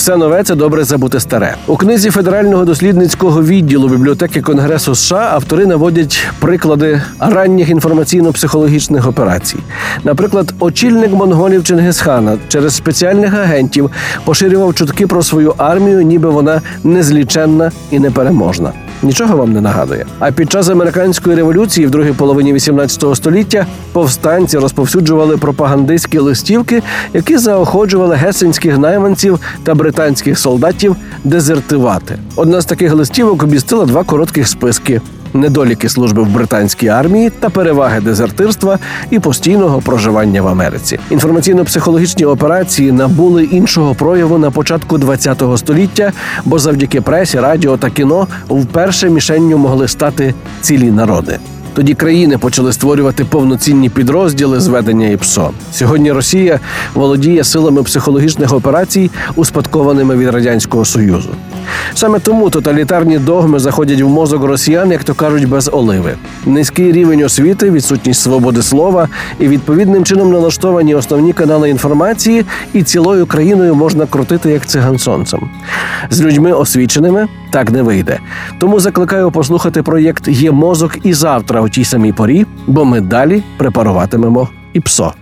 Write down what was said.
Все нове це добре забути старе. У книзі федерального дослідницького відділу бібліотеки Конгресу США автори наводять приклади ранніх інформаційно-психологічних операцій. Наприклад, очільник монголів Чингисхана через спеціальних агентів поширював чутки про свою армію, ніби вона незліченна і непереможна. Нічого вам не нагадує. А під час американської революції в другій половині 18 століття повстанці розповсюджували пропагандистські листівки, які заохочували гесенських найманців та британських солдатів дезертивати. Одна з таких листівок обістила два коротких списки. Недоліки служби в британській армії та переваги дезертирства і постійного проживання в Америці. Інформаційно-психологічні операції набули іншого прояву на початку ХХ століття, бо завдяки пресі, радіо та кіно вперше мішенню могли стати цілі народи. Тоді країни почали створювати повноцінні підрозділи зведення ІПСО. Сьогодні Росія володіє силами психологічних операцій, успадкованими від радянського союзу. Саме тому тоталітарні догми заходять в мозок росіян, як то кажуть, без оливи. Низький рівень освіти, відсутність свободи слова і відповідним чином налаштовані основні канали інформації, і цілою країною можна крутити як циган сонцем. З людьми освіченими так не вийде. Тому закликаю послухати проєкт Є мозок і завтра у тій самій порі, бо ми далі препаруватимемо і ПСО.